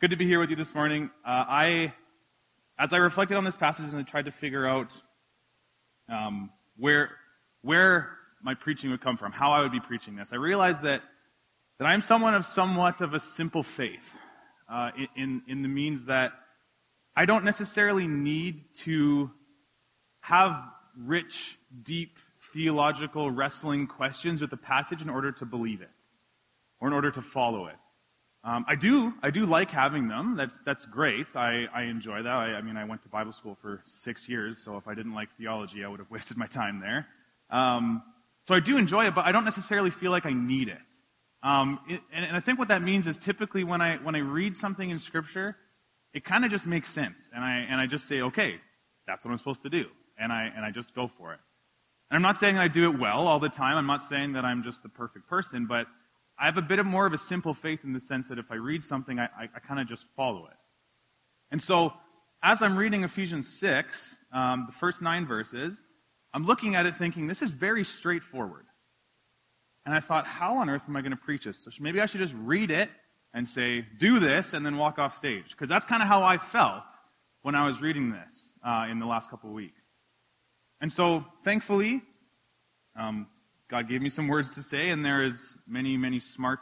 Good to be here with you this morning. Uh, I, as I reflected on this passage and I tried to figure out um, where where my preaching would come from, how I would be preaching this, I realized that that I'm someone of somewhat of a simple faith, uh, in in the means that I don't necessarily need to have rich, deep theological wrestling questions with the passage in order to believe it or in order to follow it. Um, I do, I do like having them. That's that's great. I, I enjoy that. I, I, mean, I went to Bible school for six years, so if I didn't like theology, I would have wasted my time there. Um, so I do enjoy it, but I don't necessarily feel like I need it. Um, it and, and I think what that means is typically when I when I read something in Scripture, it kind of just makes sense, and I and I just say, okay, that's what I'm supposed to do, and I and I just go for it. And I'm not saying that I do it well all the time. I'm not saying that I'm just the perfect person, but I have a bit of more of a simple faith in the sense that if I read something, I, I, I kind of just follow it. And so, as I'm reading Ephesians 6, um, the first nine verses, I'm looking at it thinking, this is very straightforward. And I thought, how on earth am I going to preach this? So maybe I should just read it and say, do this, and then walk off stage. Because that's kind of how I felt when I was reading this uh, in the last couple of weeks. And so, thankfully, um, God gave me some words to say, and there is many, many smart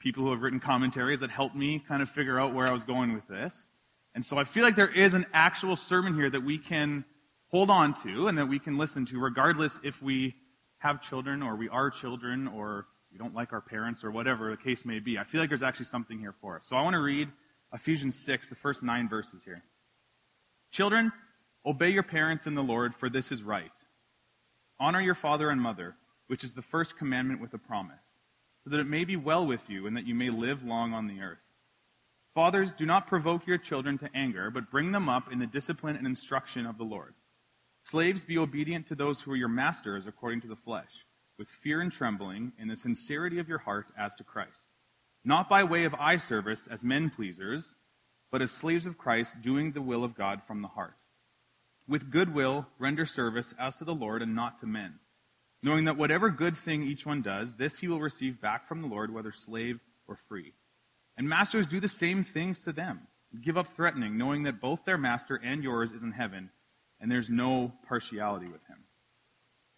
people who have written commentaries that helped me kind of figure out where I was going with this. And so I feel like there is an actual sermon here that we can hold on to and that we can listen to, regardless if we have children or we are children or we don't like our parents or whatever the case may be. I feel like there's actually something here for us. So I want to read Ephesians 6, the first nine verses here. Children, obey your parents in the Lord, for this is right. Honor your father and mother which is the first commandment with a promise, so that it may be well with you and that you may live long on the earth. Fathers, do not provoke your children to anger, but bring them up in the discipline and instruction of the Lord. Slaves, be obedient to those who are your masters according to the flesh, with fear and trembling, in the sincerity of your heart as to Christ. Not by way of eye service as men pleasers, but as slaves of Christ, doing the will of God from the heart. With good will, render service as to the Lord and not to men knowing that whatever good thing each one does, this he will receive back from the Lord, whether slave or free. And masters do the same things to them. Give up threatening, knowing that both their master and yours is in heaven, and there's no partiality with him.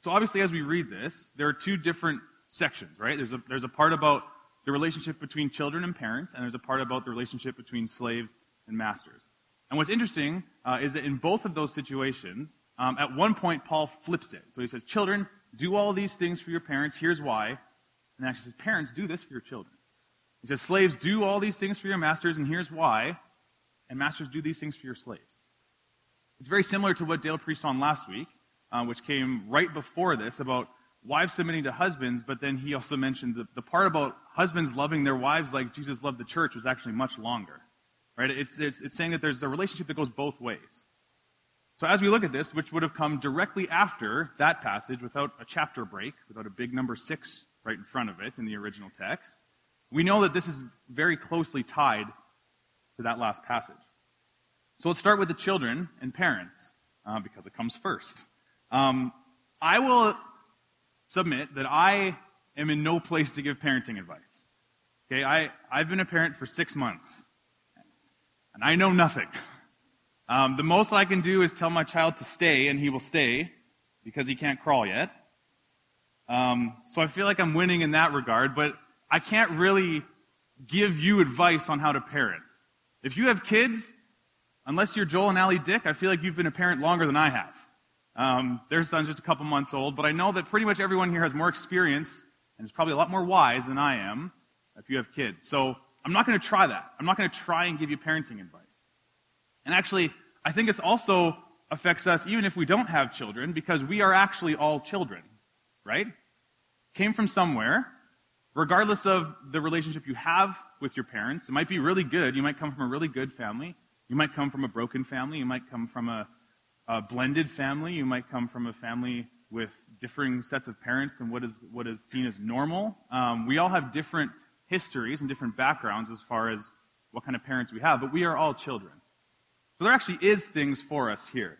So obviously, as we read this, there are two different sections, right? There's a, there's a part about the relationship between children and parents, and there's a part about the relationship between slaves and masters. And what's interesting uh, is that in both of those situations, um, at one point, Paul flips it. So he says, Children, do all these things for your parents. Here's why. And actually says, Parents, do this for your children. He says, Slaves, do all these things for your masters, and here's why. And masters, do these things for your slaves. It's very similar to what Dale preached on last week, uh, which came right before this about wives submitting to husbands, but then he also mentioned the, the part about husbands loving their wives like Jesus loved the church was actually much longer. Right? It's, it's, it's saying that there's a relationship that goes both ways. So as we look at this, which would have come directly after that passage without a chapter break, without a big number six right in front of it in the original text, we know that this is very closely tied to that last passage. So let's start with the children and parents, uh, because it comes first. Um, I will submit that I am in no place to give parenting advice. Okay, I, I've been a parent for six months, and I know nothing. Um, the most I can do is tell my child to stay, and he will stay because he can't crawl yet. Um, so I feel like I'm winning in that regard, but I can't really give you advice on how to parent. If you have kids, unless you're Joel and Allie Dick, I feel like you've been a parent longer than I have. Um, their son's just a couple months old, but I know that pretty much everyone here has more experience and is probably a lot more wise than I am if you have kids. So I'm not going to try that. I'm not going to try and give you parenting advice. And actually, I think this also affects us even if we don't have children, because we are actually all children, right? Came from somewhere, regardless of the relationship you have with your parents. It might be really good. You might come from a really good family. You might come from a broken family. You might come from a, a blended family. You might come from a family with differing sets of parents than what is, what is seen as normal. Um, we all have different histories and different backgrounds as far as what kind of parents we have, but we are all children. So there actually is things for us here.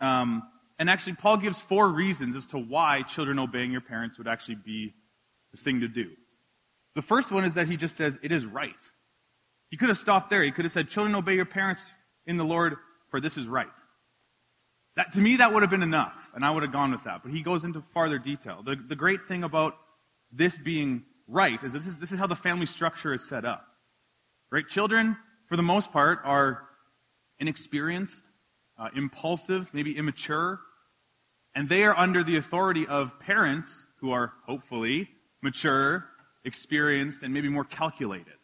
Um, and actually, Paul gives four reasons as to why children obeying your parents would actually be the thing to do. The first one is that he just says it is right. He could have stopped there. He could have said, Children, obey your parents in the Lord, for this is right. That, to me, that would have been enough, and I would have gone with that. But he goes into farther detail. The, the great thing about this being right is that this is, this is how the family structure is set up. Right? Children, for the most part, are inexperienced, uh, impulsive, maybe immature, and they are under the authority of parents who are hopefully mature, experienced, and maybe more calculated.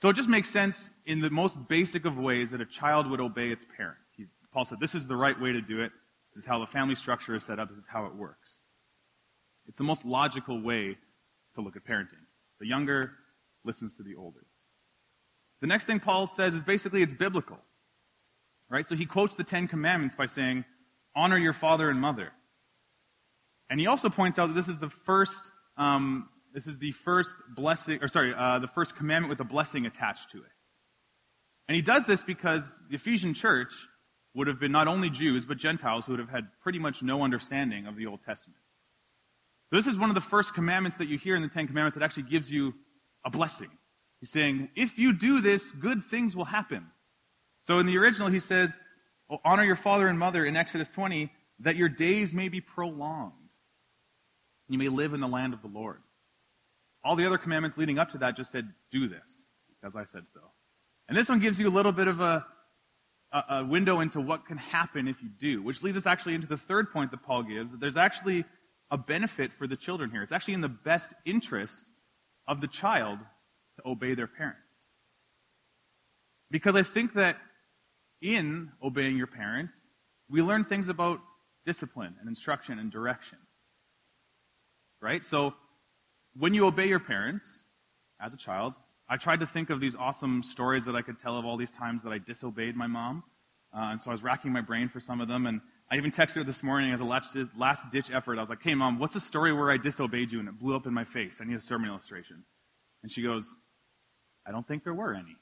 So it just makes sense in the most basic of ways that a child would obey its parent. He, Paul said, This is the right way to do it. This is how the family structure is set up. This is how it works. It's the most logical way to look at parenting. The younger listens to the older. The next thing Paul says is basically it's biblical. Right? So he quotes the Ten Commandments by saying, honor your father and mother. And he also points out that this is the first, um, this is the first blessing, or sorry, uh, the first commandment with a blessing attached to it. And he does this because the Ephesian church would have been not only Jews, but Gentiles who would have had pretty much no understanding of the Old Testament. So this is one of the first commandments that you hear in the Ten Commandments that actually gives you a blessing. He's saying, if you do this, good things will happen. So in the original, he says, oh, honor your father and mother in Exodus 20, that your days may be prolonged. You may live in the land of the Lord. All the other commandments leading up to that just said, do this, because I said so. And this one gives you a little bit of a, a, a window into what can happen if you do, which leads us actually into the third point that Paul gives, that there's actually a benefit for the children here. It's actually in the best interest of the child to obey their parents. Because I think that in obeying your parents, we learn things about discipline and instruction and direction. Right? So, when you obey your parents, as a child, I tried to think of these awesome stories that I could tell of all these times that I disobeyed my mom. Uh, and so I was racking my brain for some of them. And I even texted her this morning as a last, ditch effort. I was like, hey, mom, what's a story where I disobeyed you and it blew up in my face? I need a sermon illustration. And she goes, I don't think there were any.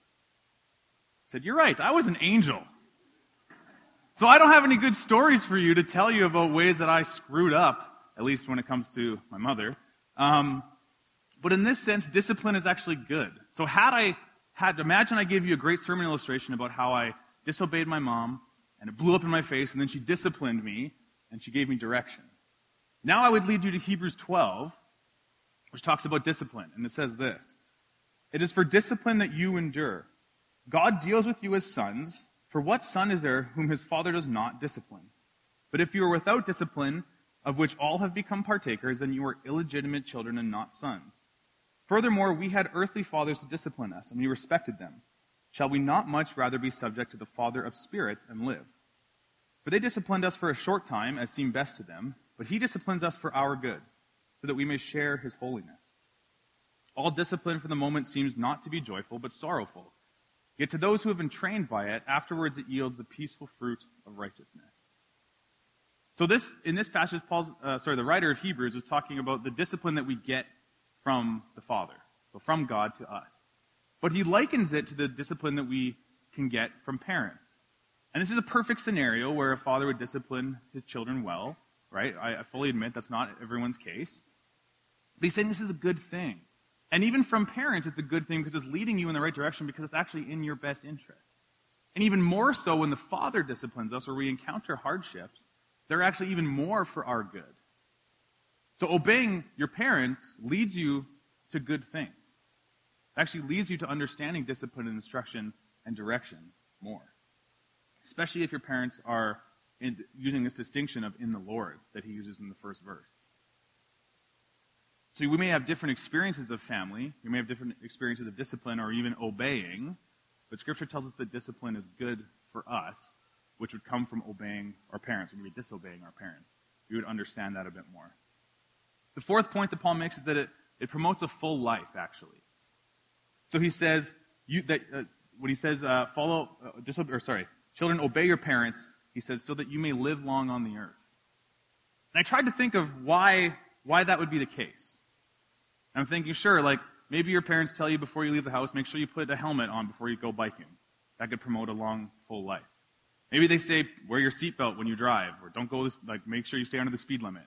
Said, You're right. I was an angel. So I don't have any good stories for you to tell you about ways that I screwed up, at least when it comes to my mother. Um, but in this sense, discipline is actually good. So had I had, imagine I gave you a great sermon illustration about how I disobeyed my mom and it blew up in my face and then she disciplined me and she gave me direction. Now I would lead you to Hebrews 12, which talks about discipline. And it says this. It is for discipline that you endure. God deals with you as sons. For what son is there whom his father does not discipline? But if you are without discipline, of which all have become partakers, then you are illegitimate children and not sons. Furthermore, we had earthly fathers to discipline us, and we respected them. Shall we not much rather be subject to the Father of spirits and live? For they disciplined us for a short time, as seemed best to them, but he disciplines us for our good, so that we may share his holiness. All discipline for the moment seems not to be joyful, but sorrowful. Yet to those who have been trained by it, afterwards it yields the peaceful fruit of righteousness. So this, in this passage, Paul's, uh, sorry, the writer of Hebrews is talking about the discipline that we get from the Father. So from God to us. But he likens it to the discipline that we can get from parents. And this is a perfect scenario where a father would discipline his children well, right? I, I fully admit that's not everyone's case. But he's saying this is a good thing. And even from parents, it's a good thing because it's leading you in the right direction because it's actually in your best interest. And even more so when the Father disciplines us or we encounter hardships, they're actually even more for our good. So obeying your parents leads you to good things. It actually leads you to understanding discipline and instruction and direction more. Especially if your parents are in, using this distinction of in the Lord that he uses in the first verse. So we may have different experiences of family. We may have different experiences of discipline or even obeying. But Scripture tells us that discipline is good for us, which would come from obeying our parents. When we were disobeying our parents, we would understand that a bit more. The fourth point that Paul makes is that it, it promotes a full life, actually. So he says you, that uh, when he says uh, follow, uh, or sorry, children obey your parents. He says so that you may live long on the earth. And I tried to think of why why that would be the case. And I'm thinking, sure, like maybe your parents tell you before you leave the house, make sure you put a helmet on before you go biking. That could promote a long, full life. Maybe they say wear your seatbelt when you drive, or don't go this, like make sure you stay under the speed limit.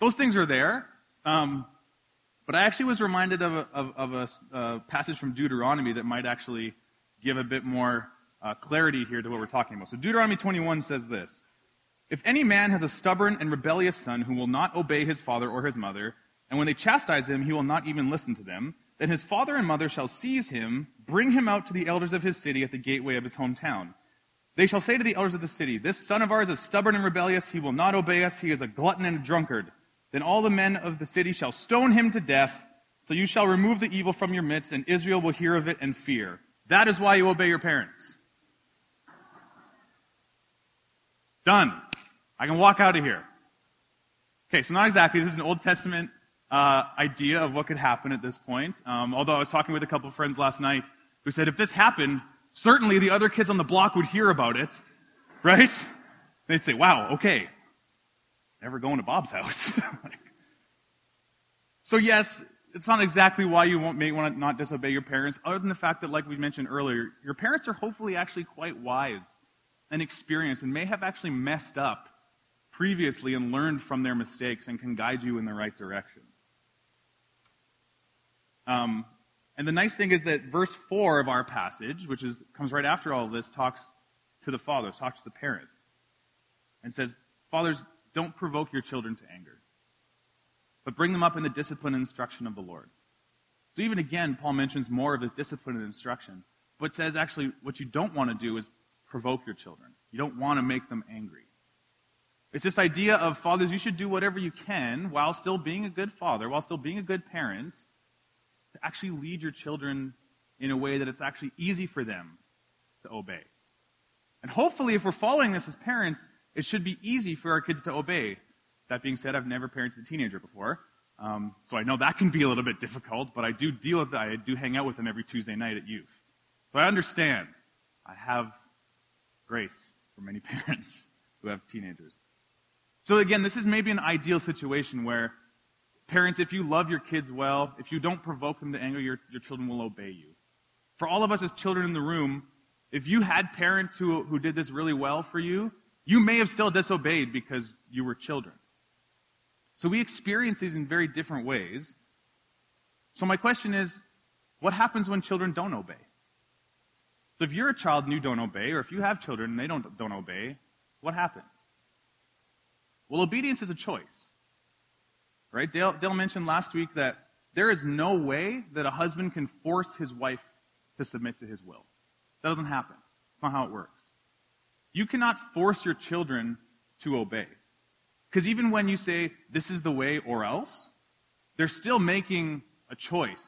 Those things are there, um, But I actually was reminded of a, of, of a uh, passage from Deuteronomy that might actually give a bit more uh, clarity here to what we're talking about. So Deuteronomy 21 says this. If any man has a stubborn and rebellious son who will not obey his father or his mother, and when they chastise him, he will not even listen to them, then his father and mother shall seize him, bring him out to the elders of his city at the gateway of his hometown. They shall say to the elders of the city, This son of ours is stubborn and rebellious. He will not obey us. He is a glutton and a drunkard. Then all the men of the city shall stone him to death. So you shall remove the evil from your midst, and Israel will hear of it and fear. That is why you obey your parents. Done. I can walk out of here. Okay, so not exactly. This is an Old Testament uh, idea of what could happen at this point. Um, although I was talking with a couple of friends last night who said if this happened, certainly the other kids on the block would hear about it, right? They'd say, wow, okay, never going to Bob's house. so yes, it's not exactly why you won't, may want to not disobey your parents, other than the fact that, like we mentioned earlier, your parents are hopefully actually quite wise and experienced and may have actually messed up previously and learned from their mistakes and can guide you in the right direction. Um, and the nice thing is that verse 4 of our passage, which is, comes right after all of this, talks to the fathers, talks to the parents, and says, Fathers, don't provoke your children to anger, but bring them up in the discipline and instruction of the Lord. So even again, Paul mentions more of his discipline and instruction, but says actually what you don't want to do is provoke your children. You don't want to make them angry. It's this idea of fathers, you should do whatever you can while still being a good father, while still being a good parent, to actually lead your children in a way that it's actually easy for them to obey. And hopefully, if we're following this as parents, it should be easy for our kids to obey. That being said, I've never parented a teenager before, um, so I know that can be a little bit difficult, but I do deal with that. I do hang out with them every Tuesday night at youth. So I understand. I have grace for many parents who have teenagers. So again, this is maybe an ideal situation where Parents, if you love your kids well, if you don't provoke them to anger, your, your children will obey you. For all of us as children in the room, if you had parents who, who did this really well for you, you may have still disobeyed because you were children. So we experience these in very different ways. So my question is, what happens when children don't obey? So if you're a child and you don't obey, or if you have children and they don't, don't obey, what happens? Well, obedience is a choice. Right? Dale, Dale mentioned last week that there is no way that a husband can force his wife to submit to his will. That doesn't happen. It's not how it works. You cannot force your children to obey. Because even when you say, this is the way or else, they're still making a choice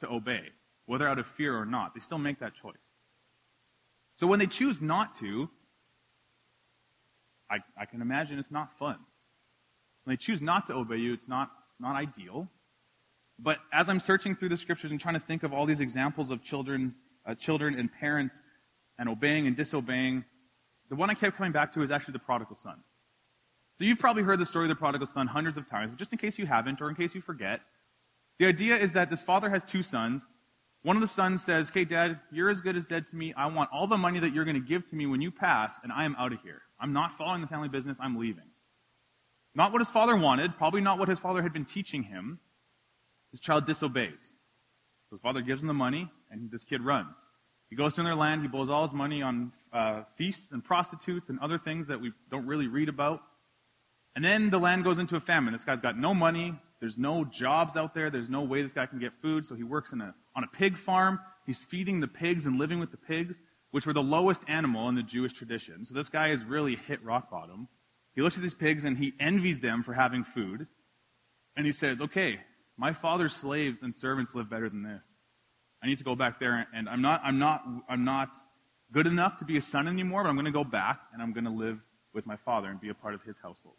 to obey, whether out of fear or not. They still make that choice. So when they choose not to, I, I can imagine it's not fun. When they choose not to obey you, it's not, not ideal. But as I'm searching through the scriptures and trying to think of all these examples of children's, uh, children and parents and obeying and disobeying, the one I kept coming back to is actually the prodigal son. So you've probably heard the story of the prodigal son hundreds of times, but just in case you haven't or in case you forget, the idea is that this father has two sons. One of the sons says, Okay, dad, you're as good as dead to me. I want all the money that you're going to give to me when you pass, and I am out of here. I'm not following the family business. I'm leaving. Not what his father wanted, probably not what his father had been teaching him. His child disobeys. So his father gives him the money, and this kid runs. He goes to another land, he blows all his money on uh, feasts and prostitutes and other things that we don't really read about. And then the land goes into a famine. This guy's got no money, there's no jobs out there, there's no way this guy can get food, so he works in a, on a pig farm. He's feeding the pigs and living with the pigs, which were the lowest animal in the Jewish tradition. So this guy has really hit rock bottom. He looks at these pigs and he envies them for having food. And he says, okay, my father's slaves and servants live better than this. I need to go back there and I'm not, I'm not, I'm not good enough to be a son anymore, but I'm going to go back and I'm going to live with my father and be a part of his household.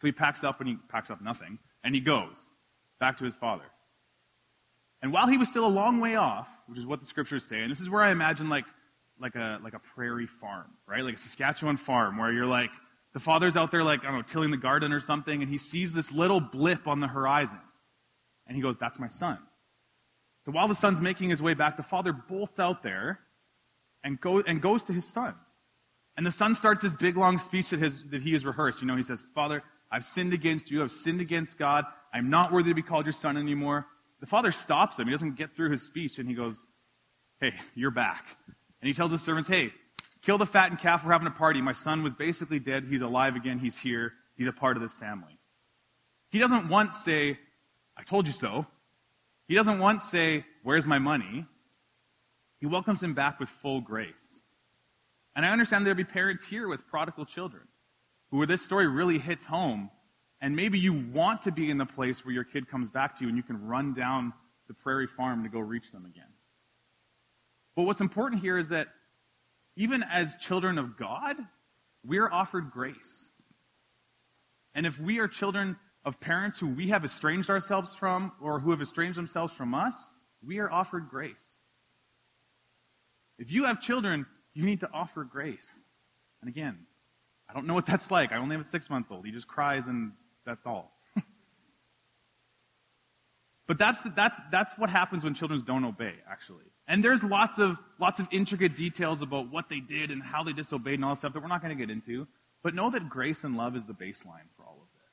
So he packs up and he packs up nothing and he goes back to his father. And while he was still a long way off, which is what the scriptures say, and this is where I imagine like, like a, like a prairie farm, right? Like a Saskatchewan farm where you're like, the father's out there, like, I don't know, tilling the garden or something, and he sees this little blip on the horizon. And he goes, That's my son. So while the son's making his way back, the father bolts out there and, go, and goes to his son. And the son starts this big long speech that, that he has rehearsed. You know, he says, Father, I've sinned against you. I've sinned against God. I'm not worthy to be called your son anymore. The father stops him. He doesn't get through his speech and he goes, Hey, you're back. And he tells his servants, Hey, kill the fattened calf. We're having a party. My son was basically dead. He's alive again. He's here. He's a part of this family. He doesn't once say, I told you so. He doesn't once say, Where's my money? He welcomes him back with full grace. And I understand there'll be parents here with prodigal children who where this story really hits home. And maybe you want to be in the place where your kid comes back to you and you can run down the prairie farm to go reach them again. But what's important here is that even as children of God, we are offered grace. And if we are children of parents who we have estranged ourselves from or who have estranged themselves from us, we are offered grace. If you have children, you need to offer grace. And again, I don't know what that's like. I only have a six month old. He just cries and that's all. but that's, that's, that's what happens when children don't obey, actually. And there's lots of, lots of intricate details about what they did and how they disobeyed and all that stuff that we're not going to get into. But know that grace and love is the baseline for all of this.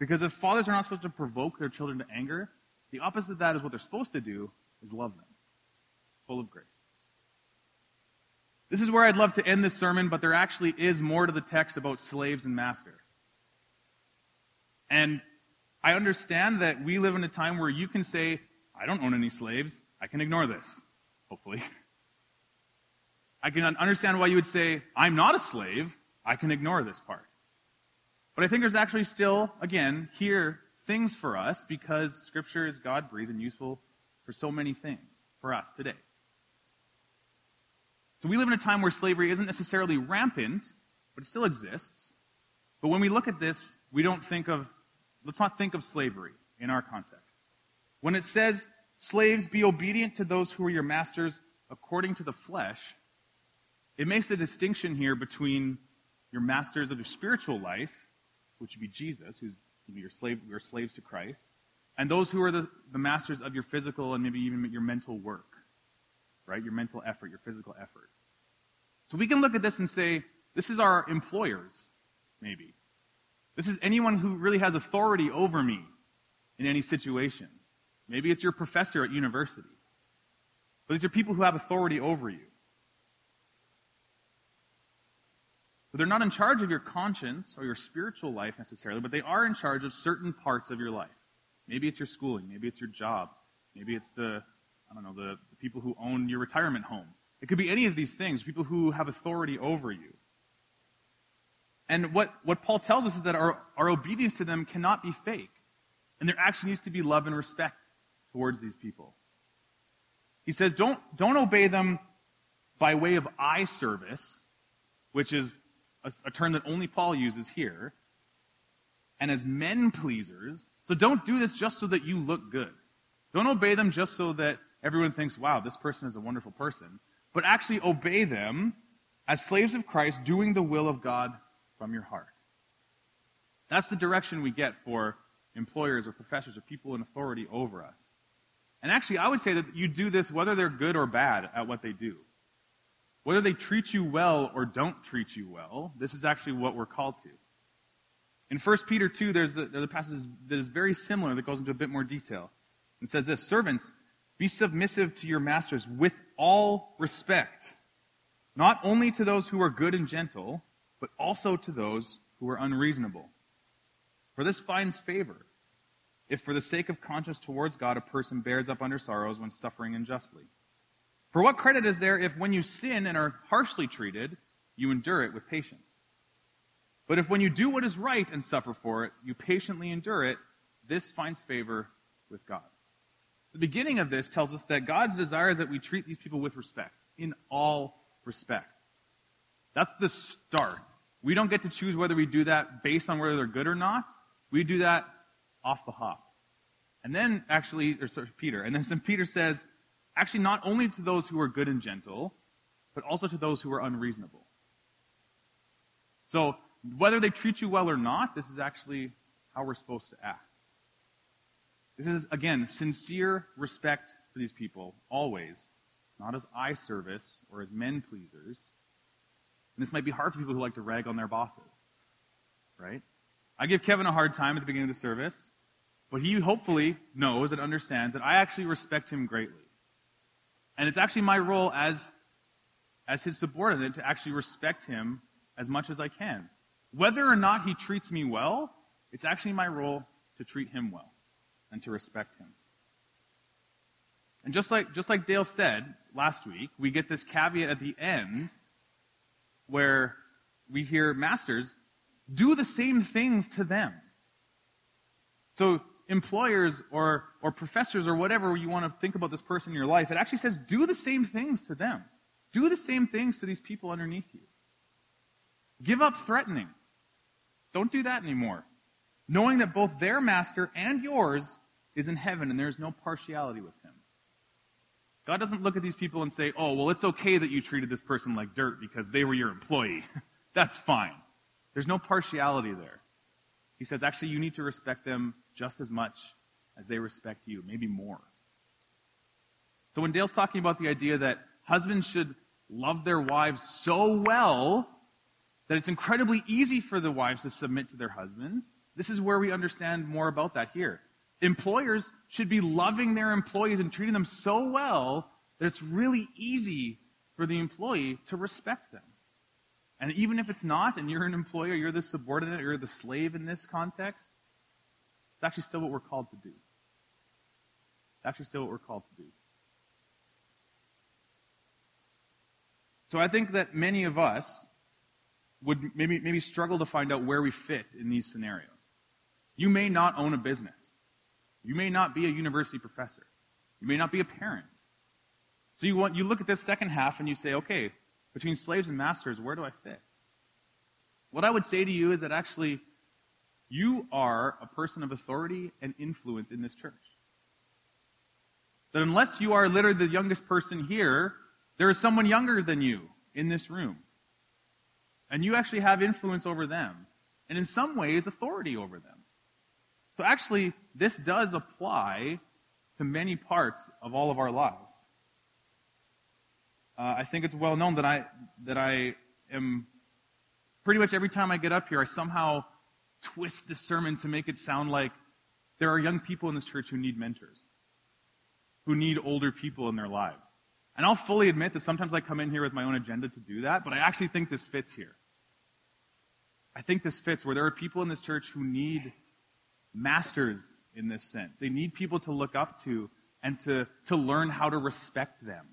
Because if fathers are not supposed to provoke their children to anger, the opposite of that is what they're supposed to do is love them. Full of grace. This is where I'd love to end this sermon, but there actually is more to the text about slaves and masters. And I understand that we live in a time where you can say, I don't own any slaves. I can ignore this, hopefully. I can understand why you would say, I'm not a slave. I can ignore this part. But I think there's actually still, again, here, things for us because Scripture is God breathed and useful for so many things for us today. So we live in a time where slavery isn't necessarily rampant, but it still exists. But when we look at this, we don't think of, let's not think of slavery in our context. When it says, slaves, be obedient to those who are your masters according to the flesh, it makes the distinction here between your masters of your spiritual life which would be Jesus, who's your slave, you're slaves to Christ, and those who are the, the masters of your physical and maybe even your mental work, right? Your mental effort, your physical effort. So we can look at this and say, this is our employers, maybe. This is anyone who really has authority over me in any situation. Maybe it's your professor at university. But these are people who have authority over you. But they're not in charge of your conscience or your spiritual life necessarily, but they are in charge of certain parts of your life. Maybe it's your schooling, maybe it's your job, maybe it's the, I don't know, the, the people who own your retirement home. It could be any of these things, people who have authority over you. And what, what Paul tells us is that our, our obedience to them cannot be fake. And there actually needs to be love and respect towards these people. He says, don't, don't obey them by way of eye service, which is a, a term that only Paul uses here, and as men pleasers. So don't do this just so that you look good. Don't obey them just so that everyone thinks, wow, this person is a wonderful person. But actually obey them as slaves of Christ, doing the will of God from your heart. That's the direction we get for employers or professors or people in authority over us. And actually, I would say that you do this whether they're good or bad at what they do. Whether they treat you well or don't treat you well, this is actually what we're called to. In 1 Peter 2, there's a, there's a passage that is very similar that goes into a bit more detail. It says this Servants, be submissive to your masters with all respect, not only to those who are good and gentle, but also to those who are unreasonable. For this finds favor, if for the sake of conscience towards God a person bears up under sorrows when suffering unjustly. For what credit is there if when you sin and are harshly treated, you endure it with patience? But if when you do what is right and suffer for it, you patiently endure it, this finds favor with God. The beginning of this tells us that God's desire is that we treat these people with respect, in all respect. That's the start. We don't get to choose whether we do that based on whether they're good or not. We do that off the hop. And then, actually, or sorry, Peter, and then St. Peter says, Actually, not only to those who are good and gentle, but also to those who are unreasonable. So, whether they treat you well or not, this is actually how we're supposed to act. This is, again, sincere respect for these people, always, not as eye service or as men pleasers. And this might be hard for people who like to rag on their bosses, right? I give Kevin a hard time at the beginning of the service But he hopefully knows and understands that I actually respect him greatly. And it's actually my role as, as his subordinate to actually respect him as much as I can. Whether or not he treats me well, it's actually my role to treat him well and to respect him. And just like, just like Dale said last week, we get this caveat at the end where we hear masters do the same things to them. So employers or, or professors or whatever you want to think about this person in your life, it actually says do the same things to them. Do the same things to these people underneath you. Give up threatening. Don't do that anymore. Knowing that both their master and yours is in heaven and there is no partiality with him. God doesn't look at these people and say, oh, well, it's okay that you treated this person like dirt because they were your employee. That's fine. There's no partiality there. He says, actually, you need to respect them just as much as they respect you, maybe more. So when Dale's talking about the idea that husbands should love their wives so well that it's incredibly easy for the wives to submit to their husbands, this is where we understand more about that here. Employers should be loving their employees and treating them so well that it's really easy for the employee to respect them. And even if it's not, and you're an employer, you're the subordinate, you're the slave in this context, it's actually still what we're called to do. It's actually still what we're called to do. So I think that many of us would maybe, maybe struggle to find out where we fit in these scenarios. You may not own a business. You may not be a university professor. You may not be a parent. So you want, you look at this second half and you say, okay, between slaves and masters, where do I fit? What I would say to you is that actually, you are a person of authority and influence in this church. That unless you are literally the youngest person here, there is someone younger than you in this room. And you actually have influence over them. And in some ways, authority over them. So actually, this does apply to many parts of all of our lives. Uh, I think it's well known that I that I am pretty much every time I get up here, I somehow twist the sermon to make it sound like there are young people in this church who need mentors, who need older people in their lives. And I'll fully admit that sometimes I come in here with my own agenda to do that, but I actually think this fits here. I think this fits where there are people in this church who need masters in this sense. They need people to look up to and to, to learn how to respect them.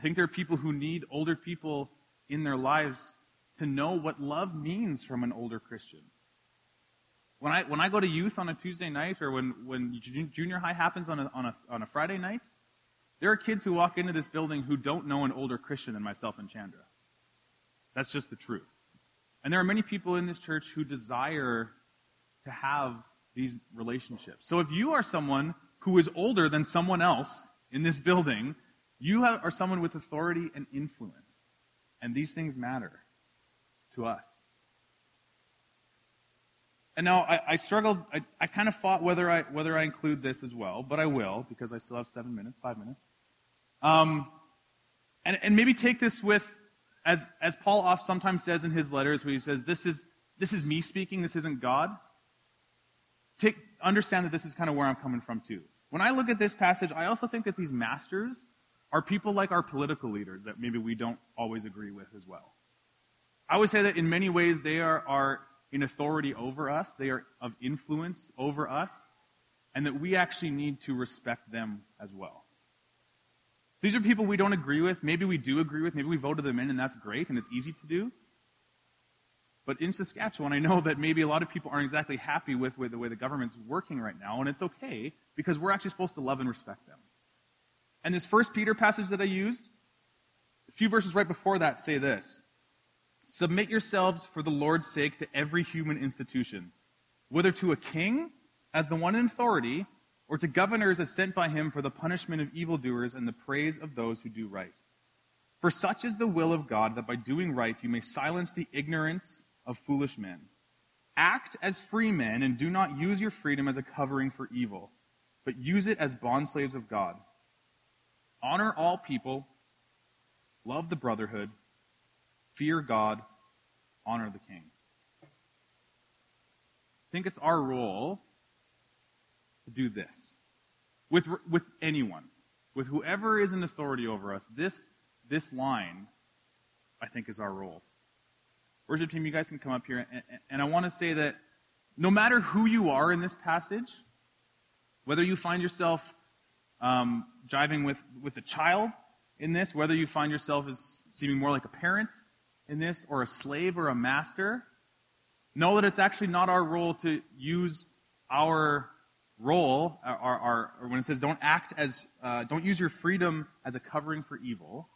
I think there are people who need older people in their lives to know what love means from an older Christian. When I, when I go to youth on a Tuesday night or when, when junior high happens on a, on, a, on a Friday night, there are kids who walk into this building who don't know an older Christian than myself and Chandra. That's just the truth. And there are many people in this church who desire to have these relationships. So if you are someone who is older than someone else in this building, you have, are someone with authority and influence. And these things matter to us. And now I, I struggled, I, I kind of fought whether I, whether I include this as well, but I will because I still have seven minutes, five minutes. Um, and, and maybe take this with, as, as Paul oft sometimes says in his letters, where he says, this is, this is me speaking, this isn't God take, understand that this is kind of where I'm coming from too. When I look at this passage, I also think that these masters are people like our political leaders that maybe we don't always agree with as well. I would say that in many ways they are, are in authority over us, they are of influence over us, and that we actually need to respect them as well. These are people we don't agree with. Maybe we do agree with. Maybe we voted them in, and that's great, and it's easy to do. But in Saskatchewan, I know that maybe a lot of people aren't exactly happy with, with the way the government's working right now, and it's okay because we're actually supposed to love and respect them. And this first Peter passage that I used, a few verses right before that say this Submit yourselves for the Lord's sake to every human institution, whether to a king as the one in authority, or to governors as sent by him for the punishment of evildoers and the praise of those who do right. For such is the will of God that by doing right you may silence the ignorance of foolish men. Act as free men and do not use your freedom as a covering for evil, but use it as bondslaves of God. Honor all people, love the brotherhood, fear God, honor the king. I think it's our role to do this. With, with anyone. With whoever is in authority over us, this, this line, I think, is our role. Worship team, you guys can come up here. And, and I want to say that no matter who you are in this passage, whether you find yourself um, jiving with, with a child in this, whether you find yourself as seeming more like a parent in this, or a slave or a master, know that it's actually not our role to use our role, our, our, when it says don't act as, uh, don't use your freedom as a covering for evil,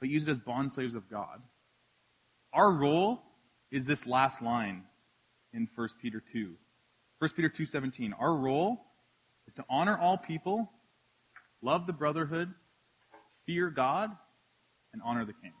but use it as bond slaves of God. Our role is this last line in 1 Peter 2. 1 Peter 2.17. Our role is to honor all people, love the brotherhood, fear God, and honor the king.